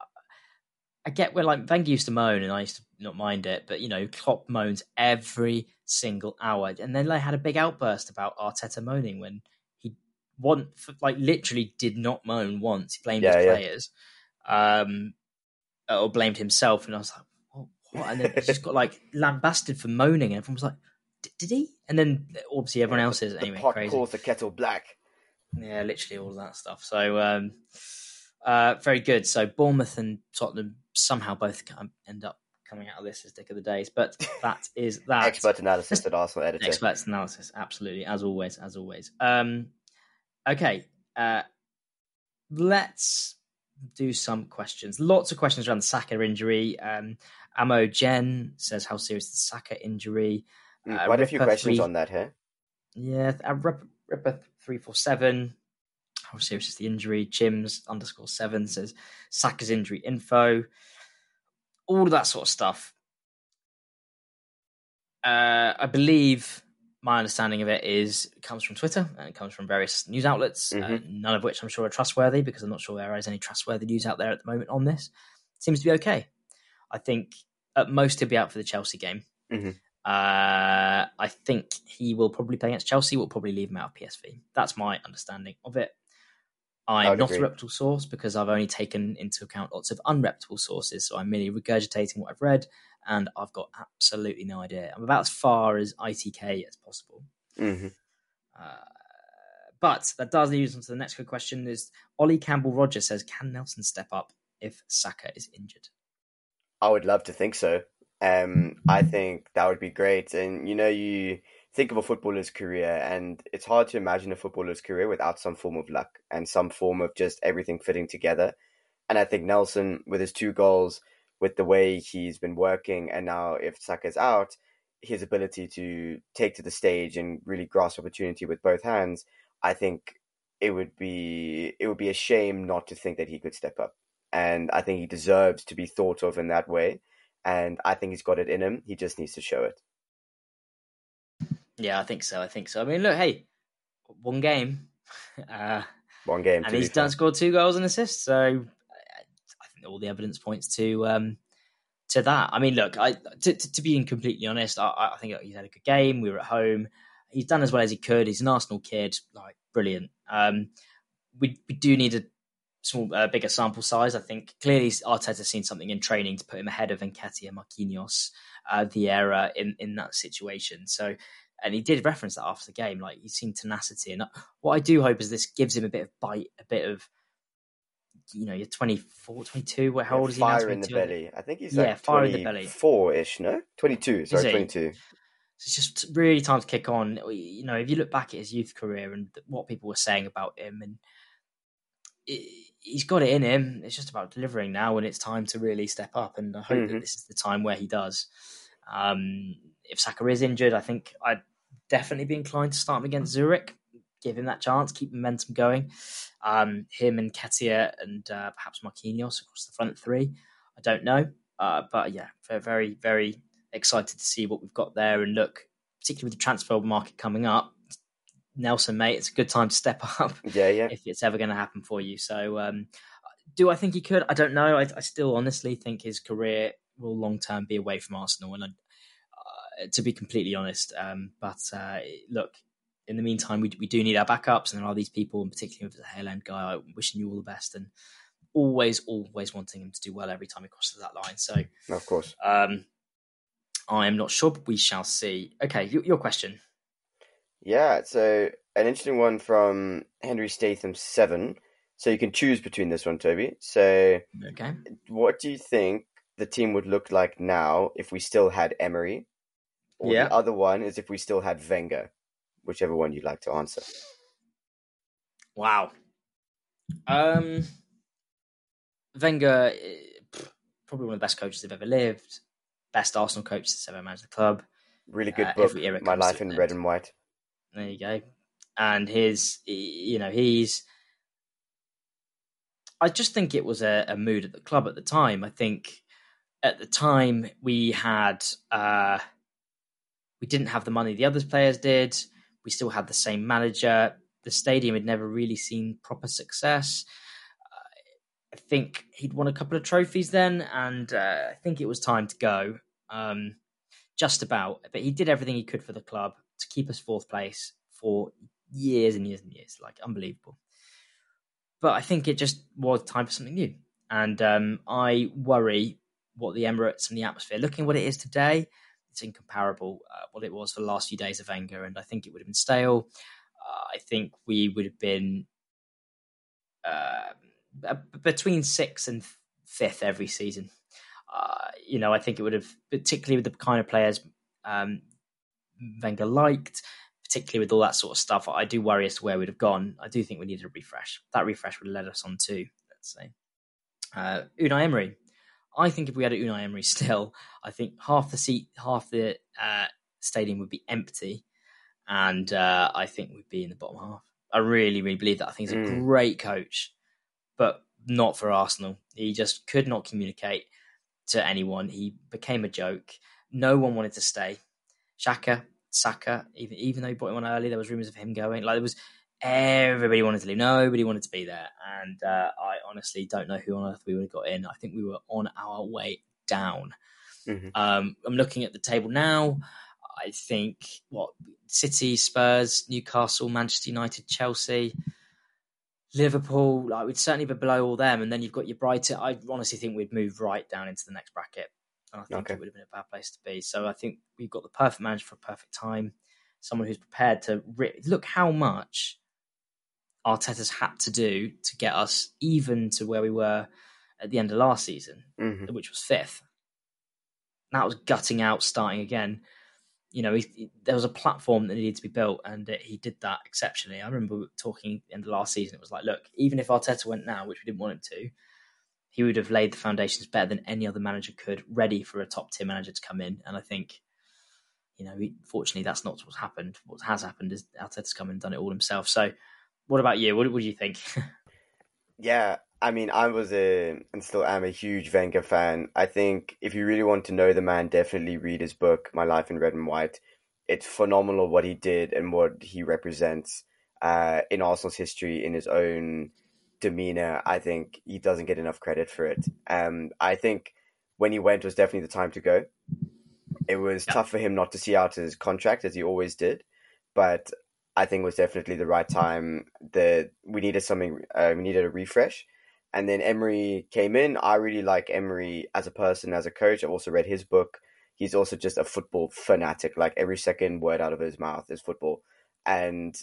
I get where like Wenger used to moan, and I used to not mind it, but you know, Klopp moans every single hour, and then they had a big outburst about Arteta moaning when he one like literally did not moan once. He blamed yeah, his players, yeah. um, or blamed himself, and I was like, what? And then he just got like lambasted for moaning, and everyone was like, did he? And then obviously everyone else is anyway. The pot crazy. calls the kettle black. Yeah, literally all of that stuff. So. um uh, very good. So Bournemouth and Tottenham somehow both end up coming out of this as dick of the days. But that is that. Expert analysis at Arsenal editor. Expert analysis, absolutely, as always, as always. Um, okay, uh, let's do some questions. Lots of questions around the Saka injury. Um, Amo Jen says, "How serious is the Saka injury?" Mm, uh, quite a few questions three, on that here. Yeah, uh, Ripper three four seven. How serious is the injury? Jims underscore seven says Saka's injury info. All of that sort of stuff. Uh, I believe my understanding of it is it comes from Twitter and it comes from various news outlets, uh, mm-hmm. uh, none of which I'm sure are trustworthy because I'm not sure there is any trustworthy news out there at the moment on this. It seems to be okay. I think at most he'll be out for the Chelsea game. Mm-hmm. Uh, I think he will probably play against Chelsea. We'll probably leave him out of PSV. That's my understanding of it. I'm not agree. a reputable source because I've only taken into account lots of unreputable sources. So I'm merely regurgitating what I've read, and I've got absolutely no idea. I'm about as far as ITK as possible. Mm-hmm. Uh, but that does lead us on to the next good question: Is Ollie Campbell Rogers says, "Can Nelson step up if Saka is injured?" I would love to think so. Um, I think that would be great. And you know, you think of a footballer's career, and it's hard to imagine a footballer's career without some form of luck and some form of just everything fitting together. And I think Nelson, with his two goals, with the way he's been working, and now if Saka's out, his ability to take to the stage and really grasp opportunity with both hands, I think it would be it would be a shame not to think that he could step up. And I think he deserves to be thought of in that way. And I think he's got it in him. He just needs to show it. Yeah, I think so. I think so. I mean, look, hey, one game, uh, one game, and he's done scored two goals and assists. So I think all the evidence points to um, to that. I mean, look, I to, to, to be completely honest, I, I, think he's had a good game. We were at home. He's done as well as he could. He's an Arsenal kid, like brilliant. Um, we we do need a small, uh, bigger sample size. I think clearly Arteta's seen something in training to put him ahead of Nketiah, Marquinhos, uh, Vieira in in that situation. So and he did reference that after the game. Like he's seen tenacity, and what I do hope is this gives him a bit of bite, a bit of you know, you're 24, 22. What, how yeah, old is he fire now? Fire in the belly. I think he's yeah, like fire in the belly. Four ish, no, 22. Sorry, 22. So it's just really time to kick on. You know, if you look back at his youth career and what people were saying about him, and it, he's got it in him. It's just about delivering now, and it's time to really step up. And I hope mm-hmm. that this is the time where he does. Um, if Saka is injured, I think I'd definitely be inclined to start him against Zurich. Give him that chance, keep momentum going. Um, him and Nketiah and uh, perhaps Marquinhos across the front three. I don't know, uh, but yeah, very, very excited to see what we've got there. And look, particularly with the transfer market coming up, Nelson, mate, it's a good time to step up. Yeah, yeah. If it's ever going to happen for you, so um, do I think he could? I don't know. I, I still honestly think his career will long term be away from Arsenal, and I, to be completely honest. Um, but uh, look, in the meantime, we, we do need our backups, and there are these people, and particularly with the Hale End guy, I'm wishing you all the best, and always, always wanting him to do well every time he crosses that line. So, of course, um, I am not sure, but we shall see. Okay, your, your question. Yeah, so an interesting one from Henry Statham seven. So you can choose between this one, Toby. So, okay, what do you think the team would look like now if we still had Emery? Or yeah. the other one is if we still had Wenger, whichever one you'd like to answer. Wow. Um, Wenger, eh, probably one of the best coaches they've ever lived, best Arsenal coach that's ever managed the club. Really good uh, book, My Life in Red and White. There you go. And his, you know, he's. I just think it was a, a mood at the club at the time. I think at the time we had uh, we didn't have the money the other players did. We still had the same manager. The stadium had never really seen proper success. I think he'd won a couple of trophies then, and uh, I think it was time to go. Um, just about, but he did everything he could for the club to keep us fourth place for years and years and years, like unbelievable. But I think it just was time for something new, and um, I worry what the Emirates and the atmosphere, looking what it is today, it's incomparable uh, what it was for the last few days of Wenger, and I think it would have been stale. Uh, I think we would have been uh, between sixth and fifth every season. Uh, you know, I think it would have, particularly with the kind of players um, Wenger liked, particularly with all that sort of stuff. I do worry as to where we'd have gone. I do think we needed a refresh. That refresh would have led us on to, let's say, uh, Unai Emery. I think if we had a Unai Emery still, I think half the seat, half the uh, stadium would be empty, and uh, I think we'd be in the bottom half. I really, really believe that. I think he's a mm. great coach, but not for Arsenal. He just could not communicate to anyone. He became a joke. No one wanted to stay. Xhaka, Saka, even even though he brought him on early, there was rumours of him going. Like there was everybody wanted to leave. Nobody wanted to be there, and uh, I honestly don't know who on earth we would have got in. I think we were on our way down. Mm-hmm. Um, I'm looking at the table now. I think what City, Spurs, Newcastle, Manchester United, Chelsea, Liverpool. Like we'd certainly be below all them, and then you've got your Brighton. I honestly think we'd move right down into the next bracket, and I think okay. it would have been a bad place to be. So I think we've got the perfect manager for a perfect time. Someone who's prepared to re- look how much Arteta's had to do to get us even to where we were at the end of last season, mm-hmm. which was fifth. That was gutting out, starting again. You know, he, there was a platform that needed to be built, and it, he did that exceptionally. I remember talking in the last season. It was like, look, even if Arteta went now, which we didn't want him to, he would have laid the foundations better than any other manager could, ready for a top tier manager to come in. And I think, you know, fortunately, that's not what's happened. What has happened is Arteta's come and done it all himself. So what about you? What, what do you think? yeah, I mean, I was a and still am a huge Wenger fan. I think if you really want to know the man, definitely read his book, My Life in Red and White. It's phenomenal what he did and what he represents uh, in Arsenal's history in his own demeanor. I think he doesn't get enough credit for it. Um, I think when he went was definitely the time to go. It was yeah. tough for him not to see out his contract as he always did, but I think it was definitely the right time. The we needed something. Uh, we needed a refresh, and then Emery came in. I really like Emery as a person, as a coach. I've also read his book. He's also just a football fanatic. Like every second word out of his mouth is football. And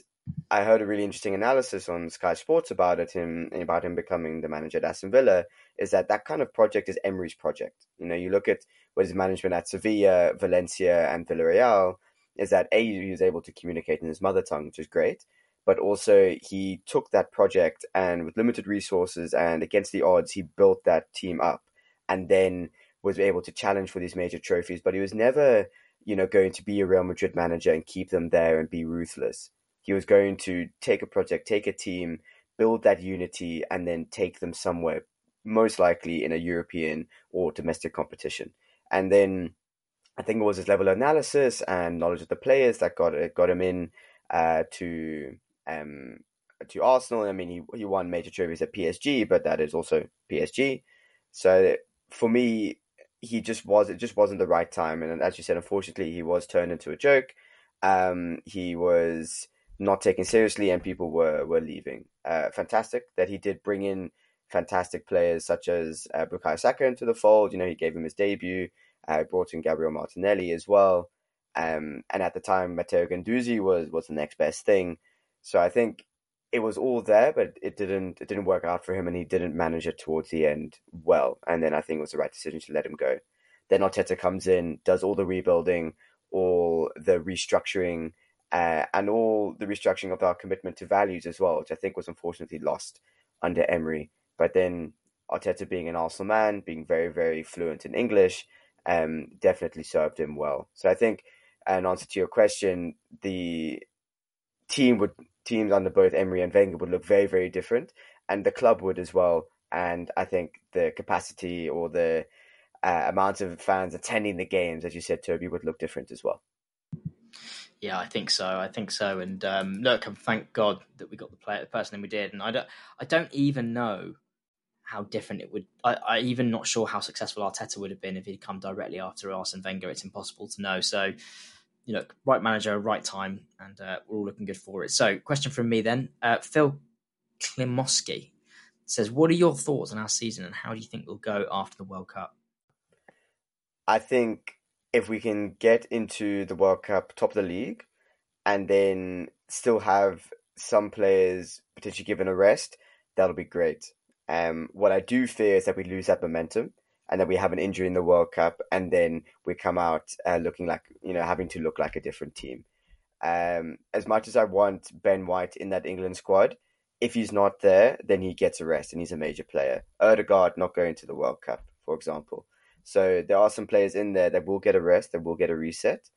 I heard a really interesting analysis on Sky Sports about it, him about him becoming the manager at Aston Villa. Is that that kind of project is Emery's project? You know, you look at what his management at Sevilla, Valencia, and Villarreal is that a he was able to communicate in his mother tongue, which is great, but also he took that project and with limited resources and against the odds, he built that team up, and then was able to challenge for these major trophies. But he was never, you know, going to be a Real Madrid manager and keep them there and be ruthless. He was going to take a project, take a team, build that unity, and then take them somewhere, most likely in a European or domestic competition. And then I think it was his level of analysis and knowledge of the players that got got him in uh, to um, to Arsenal. I mean, he he won major trophies at PSG, but that is also PSG. So for me, he just was it just wasn't the right time. And as you said, unfortunately, he was turned into a joke. Um, he was not taken seriously, and people were were leaving. Uh, fantastic that he did bring in fantastic players such as uh, Bukayo Saka into the fold. You know, he gave him his debut. I brought in Gabriel Martinelli as well. Um, and at the time, Matteo Guendouzi was, was the next best thing. So I think it was all there, but it didn't it didn't work out for him, and he didn't manage it towards the end well. And then I think it was the right decision to let him go. Then Arteta comes in, does all the rebuilding, all the restructuring, uh, and all the restructuring of our commitment to values as well, which I think was unfortunately lost under Emery. But then Arteta being an Arsenal man, being very very fluent in English, um, definitely served him well. So I think, an answer to your question, the team would teams under both Emery and Wenger would look very very different, and the club would as well. And I think the capacity or the uh, amount of fans attending the games, as you said, Toby, would look different as well. Yeah, I think so. I think so. And um, look, thank God that we got the player, the person we did. And I don't, I don't even know how different it would. I, I even not sure how successful Arteta would have been if he'd come directly after Arsene Wenger. It's impossible to know. So, you know, right manager, right time, and uh, we're all looking good for it. So, question from me then, uh, Phil Klimoski says, "What are your thoughts on our season, and how do you think we'll go after the World Cup?" I think if we can get into the World Cup top of the league, and then still have some players potentially given a rest, that'll be great. Um, what I do fear is that we lose that momentum and that we have an injury in the World Cup and then we come out uh, looking like, you know, having to look like a different team. Um, as much as I want Ben White in that England squad, if he's not there, then he gets a rest and he's a major player. Odegaard not going to the World Cup. for example. So there are some players in there that will get a rest, that will get a reset.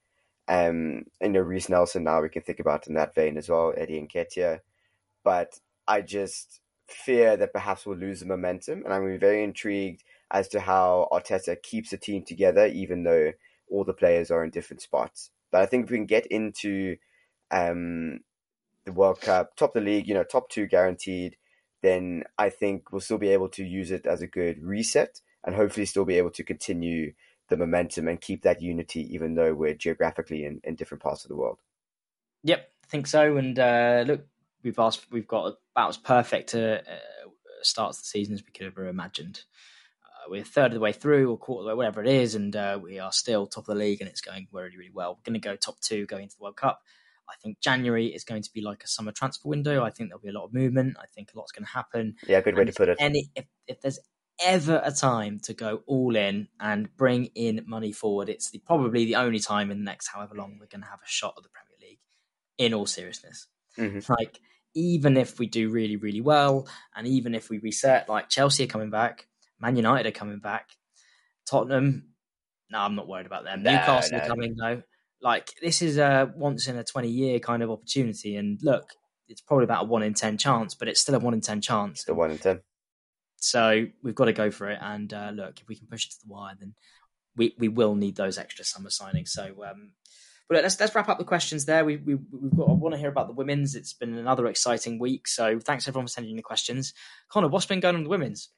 Um, and you know, Reiss Nelson now we can think about in that vein as well, Eddie Nketiah. But I just fear that perhaps we'll lose the momentum, and I'm very intrigued as to how Arteta keeps the team together, even though all the players are in different spots. But I think if we can get into um, the World Cup, top the league, you know, top two guaranteed, then I think we'll still be able to use it as a good reset and hopefully still be able to continue the momentum and keep that unity, even though we're geographically in, in different parts of the world. Yep, I think so. And uh, look, we've asked, we've got about as perfect a uh, start to the season as we could ever imagined. Uh, we're a third of the way through, or quarter of the way, whatever it is, and uh, we are still top of the league, and it's going really, really well. We're going to go top two going into the World Cup. I think January is going to be like a summer transfer window. I think there'll be a lot of movement. I think a lot's going to happen. Yeah, good way and to put it. Any, if, if there's ever a time to go all in and bring in money forward, it's the, probably the only time in the next however long we're going to have a shot at the Premier League. In all seriousness, mm-hmm. like even if we do really really well, and even if we reset, like Chelsea are coming back, Man United are coming back, Tottenham. No, I'm not worried about them. No, Newcastle no. are coming though. Like this is a once in a 20 year kind of opportunity, and look, it's probably about a one in ten chance, but it's still a one in ten chance. The one in ten. So we've got to go for it. And uh, look, if we can push it to the wire, then we, we will need those extra summer signings. So, um, but let's let's wrap up the questions there. We, we we've got. I want to hear about the women's. It's been another exciting week. So thanks everyone for sending the questions. Connor, what's been going on with the women's?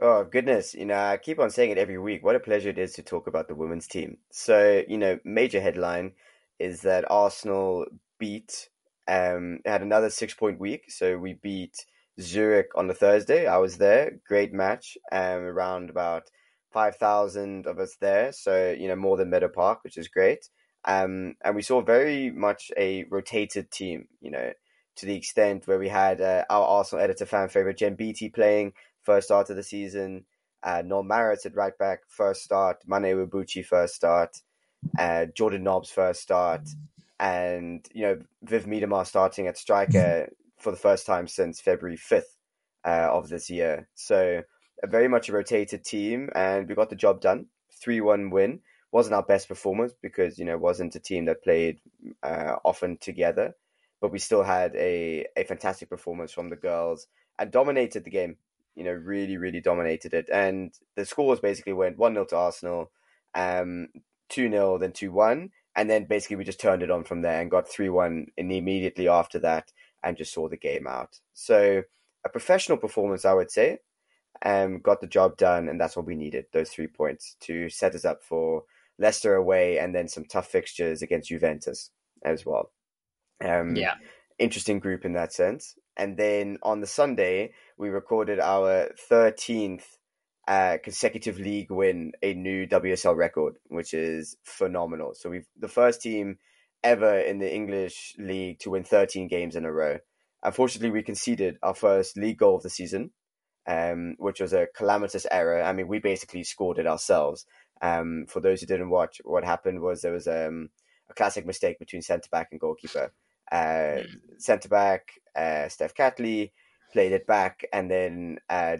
Oh goodness, you know I keep on saying it every week. What a pleasure it is to talk about the women's team. So you know, major headline is that Arsenal beat um had another six point week. So we beat Zurich on the Thursday. I was there. Great match. Um, around about five thousand of us there. So you know more than Meadow Park, which is great. Um, and we saw very much a rotated team. You know, to the extent where we had uh, our Arsenal editor fan favorite Jen Beattie playing first start of the season. Uh, Noelle Maritz at right back first start. Mana Iwabuchi first start. Uh, Jordan Nobbs first start. And you know Viv Miedema starting at striker for the first time since February 5th uh, of this year. So, very much a rotated team, and we got the job done. 3 1 win. Wasn't our best performance because, you know, wasn't a team that played uh, often together, but we still had a, a fantastic performance from the girls and dominated the game. You know, really, really dominated it. And the scores basically went 1 0 to Arsenal, um, 2 0, then 2 1. And then basically we just turned it on from there and got 3 1 immediately after that and just saw the game out. So a professional performance, I would say, um, got the job done, and that's what we needed. Those three points to set us up for Leicester away, and then some tough fixtures against Juventus as well. Um, yeah, interesting group in that sense. And then on the Sunday, we recorded our thirteenth uh, consecutive league win, a new WSL record, which is phenomenal. So we've the first team ever in the English league to win 13 games in a row. Unfortunately, we conceded our first league goal of the season, um, which was a calamitous error. I mean, we basically scored it ourselves. Um, for those who didn't watch, what happened was there was um, a classic mistake between centre back and goalkeeper. Uh, hmm. centre back, uh, Steph Catley, played it back and then uh,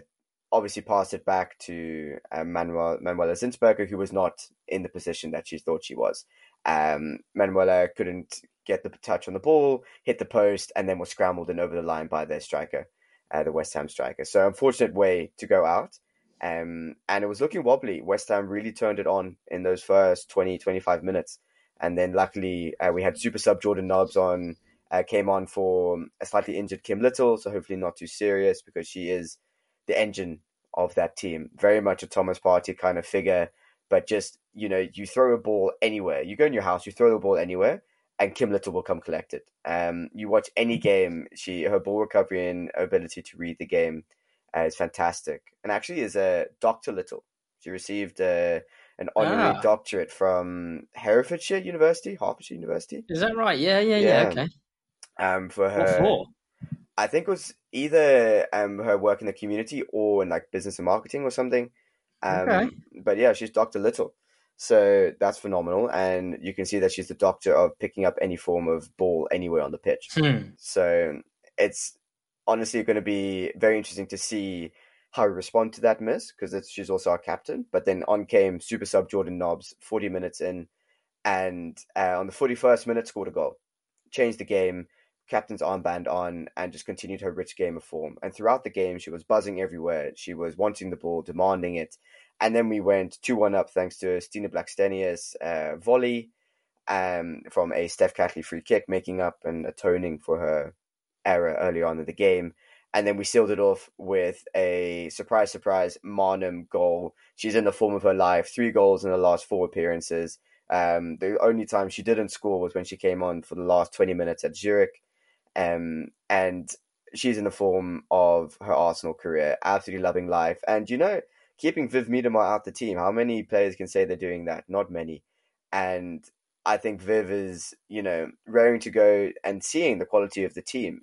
obviously passed it back to uh, Manuel Manuela Zinsberger, who was not in the position that she thought she was. Um, Manuela couldn't get the touch on the ball, hit the post, and then was scrambled and over the line by their striker, uh, the West Ham striker. So unfortunate way to go out. Um, and it was looking wobbly. West Ham really turned it on in those first 20, 25 minutes. And then luckily uh, we had super sub Jordan Nobbs on, uh, came on for a slightly injured Kim Little. So hopefully not too serious because she is the engine of that team. Very much a Thomas Partey kind of figure but just you know you throw a ball anywhere you go in your house you throw the ball anywhere and Kim Little will come collect it. Um, you watch any game, she her ball recovery and ability to read the game uh, is fantastic. And actually, is a Doctor Little. She received uh, an honorary ah. doctorate from Herefordshire University, Hertfordshire University. Is that right? Yeah, yeah, yeah. yeah. Okay. Um, for her, I think it was either um her work in the community or in like business and marketing or something. Um, okay. But yeah, she's Dr. Little. So that's phenomenal. And you can see that she's the doctor of picking up any form of ball anywhere on the pitch. Hmm. So it's honestly going to be very interesting to see how we respond to that miss because she's also our captain. But then on came super sub Jordan Nobbs, 40 minutes in, and uh, on the 41st minute scored a goal, changed the game, captain's armband on, and just continued her rich game of form. And throughout the game, she was buzzing everywhere. She was wanting the ball, demanding it. And then we went 2 1 up thanks to Stina Blackstenius uh, volley um, from a Steph Catley free kick, making up and atoning for her error early on in the game. And then we sealed it off with a surprise, surprise Maanum goal. She's in the form of her life, three goals in the last four appearances. Um, the only time she didn't score was when she came on for the last 20 minutes at Zurich. Um, and she's in the form of her Arsenal career, absolutely loving life. And, you know, keeping Viv Miedema out the team, how many players can say they're doing that? Not many. And I think Viv is, you know, raring to go and seeing the quality of the team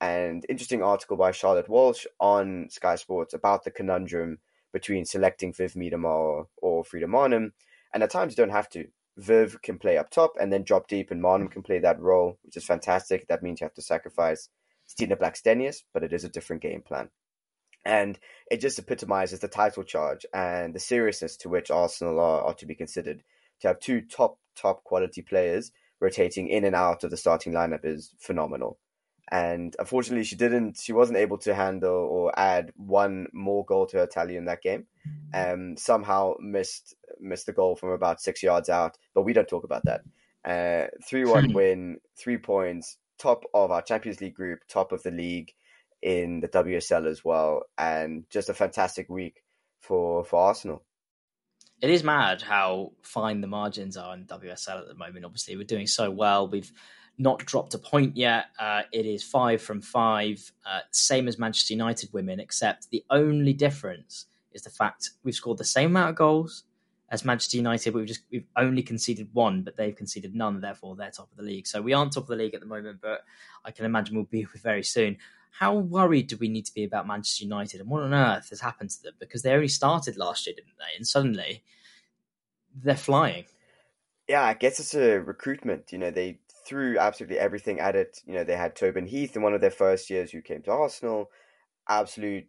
and interesting article by Charlotte Walsh on Sky Sports about the conundrum between selecting Viv Miedema or, or Frida Maanum. And at times you don't have to. Viv can play up top and then drop deep, and Maanum can play that role, which is fantastic. That means you have to sacrifice Stina Blackstenius, but it is a different game plan. And it just epitomizes the title charge and the seriousness to which Arsenal are, are to be considered. To have two top, top quality players rotating in and out of the starting lineup is phenomenal. And unfortunately she didn't she wasn't able to handle or add one more goal to her tally in that game. Um somehow missed missed the goal from about six yards out but we don't talk about that. Uh 3-1 win three points top of our champions league group top of the league in the wsl as well and just a fantastic week for for arsenal it is mad how fine the margins are in WSL at the moment. Obviously, we're doing so well. We've not dropped a point yet. Uh, it is five from five, uh, same as Manchester United women, except the only difference is the fact we've scored the same amount of goals as Manchester United. We've just we've only conceded one, but they've conceded none. Therefore, they're top of the league. So we aren't top of the league at the moment, but I can imagine we'll be very soon. How worried do we need to be about Manchester United, and what on earth has happened to them? Because they only started last year, didn't they? And suddenly they're flying. Yeah, I guess it's a recruitment. You know, they threw absolutely everything at it. You know, they had Tobin Heath in one of their first years who came to Arsenal, absolute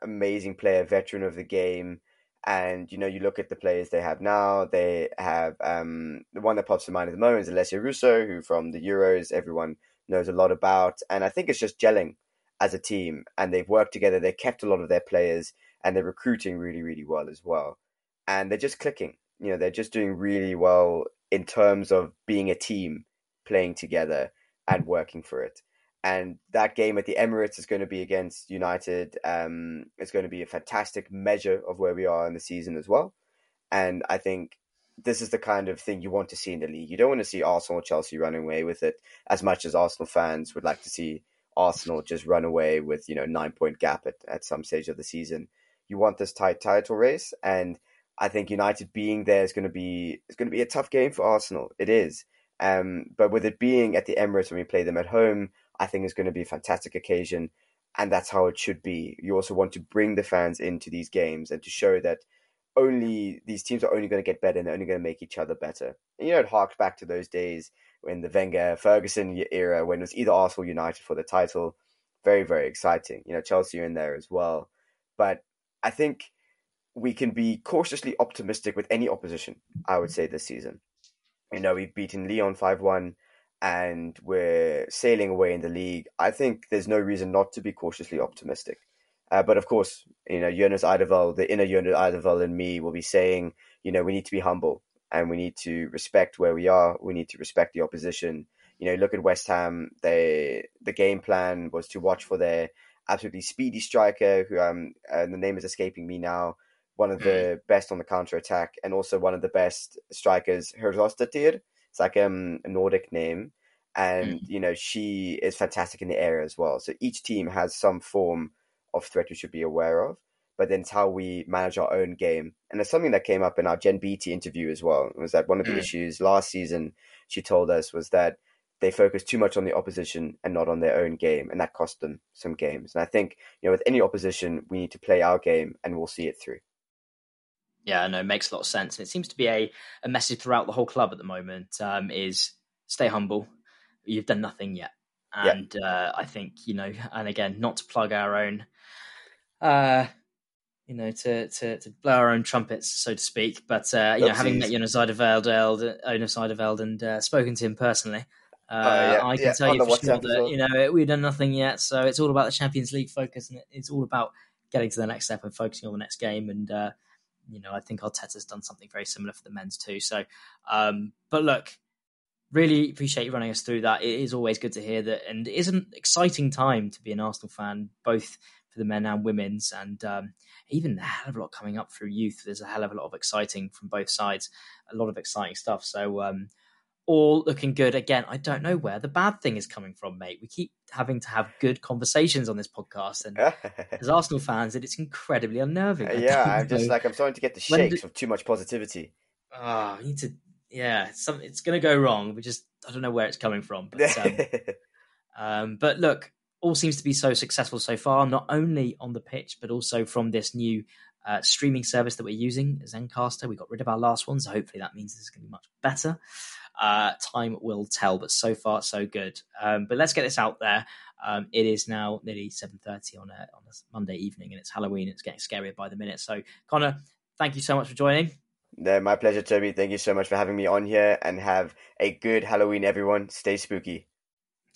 amazing player, veteran of the game. And you know, you look at the players they have now. They have um, the one that pops to mind at the moment is Alessia Russo, who from the Euros everyone knows a lot about. And I think it's just gelling as a team, and they've worked together. They kept a lot of their players, and they're recruiting really, really well as well. And they're just clicking. You know, they're just doing really well in terms of being a team playing together and working for it. And that game at the Emirates is going to be against United. Um, it's going to be a fantastic measure of where we are in the season as well. And I think this is the kind of thing you want to see in the league. You don't want to see Arsenal or Chelsea running away with it as much as Arsenal fans would like to see Arsenal just run away with, you know, nine point gap at, at some stage of the season. You want this tight title race. And I think United being there is going to be, it's going to be a tough game for Arsenal. It is. Um, but with it being at the Emirates when we play them at home, I think it's going to be a fantastic occasion, and that's how it should be. You also want to bring the fans into these games and to show that only these teams are only going to get better and they're only going to make each other better. And, you know, it harks back to those days when the Wenger Ferguson era, when it was either Arsenal United for the title. Very, very exciting. You know, Chelsea are in there as well. But I think we can be cautiously optimistic with any opposition, I would say, this season. You know, we've beaten Lyon 5 1 and we're sailing away in the league. I think there's no reason not to be cautiously optimistic. Uh, but of course, you know, Jonas Eidevall, the inner Jonas Eidevall and me will be saying, you know, we need to be humble and we need to respect where we are. We need to respect the opposition. You know, look at West Ham. They the game plan was to watch for their absolutely speedy striker, who um, and the name is escaping me now, one of the mm. best on the counter attack, and also one of the best strikers, Hrosdatir. It's like um, a Nordic name, and mm. you know she is fantastic in the area as well. So each team has some form of threat we should be aware of. But then it's how we manage our own game, and it's something that came up in our Jen Beattie interview as well. Was that one of the mm. issues last season? She told us was that they focused too much on the opposition and not on their own game, and that cost them some games. And I think you know with any opposition, we need to play our game, and we'll see it through. Yeah, no, it makes a lot of sense. And it seems to be a, a message throughout the whole club at the moment um, is stay humble. You've done nothing yet. And yeah. uh, I think, you know, and again, not to plug our own uh, you know, to, to, to blow our own trumpets, so to speak. But uh, you know, having met Jonas Eidevall, Jonas Eidevall, and uh, spoken to him personally, uh, yeah, I can yeah, tell you for sure that well. you know we've done nothing yet. So it's all about the Champions League focus, and it's all about getting to the next step and focusing on the next game. And uh, you know, I think Arteta's done something very similar for the men's too. So, um, but look, really appreciate you running us through that. It is always good to hear that, and it is an exciting time to be an Arsenal fan, both for the men and women's, and um, even a hell of a lot coming up through youth. There's a hell of a lot of exciting from both sides, a lot of exciting stuff. So, um, all looking good. Again, I don't know where the bad thing is coming from, mate. We keep having to have good conversations on this podcast, and as Arsenal fans, it's incredibly unnerving. I yeah, I'm just like I'm starting to get the shakes do- of too much positivity. Ah, need to. Yeah, it's it's going to go wrong. We just I don't know where it's coming from. But um, um, but look, all seems to be so successful so far, not only on the pitch but also from this new uh, streaming service that we're using, Zencastr. We got rid of our last one, so hopefully that means this is going to be much better. Uh, time will tell, but so far so good. Um, but let's get this out there. Um, it is now nearly seven thirty on a on a Monday evening, and it's Halloween. It's getting scarier by the minute. So, Connor, thank you so much for joining. no, my pleasure, Toby. Thank you so much for having me on here, and have a good Halloween, everyone. Stay spooky.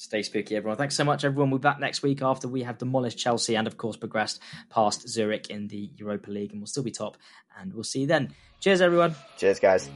Stay spooky, everyone. Thanks so much, everyone. We'll be back next week after we have demolished Chelsea and, of course, progressed past Zurich in the Europa League, and we'll still be top. And we'll see you then. Cheers, everyone. Cheers, guys.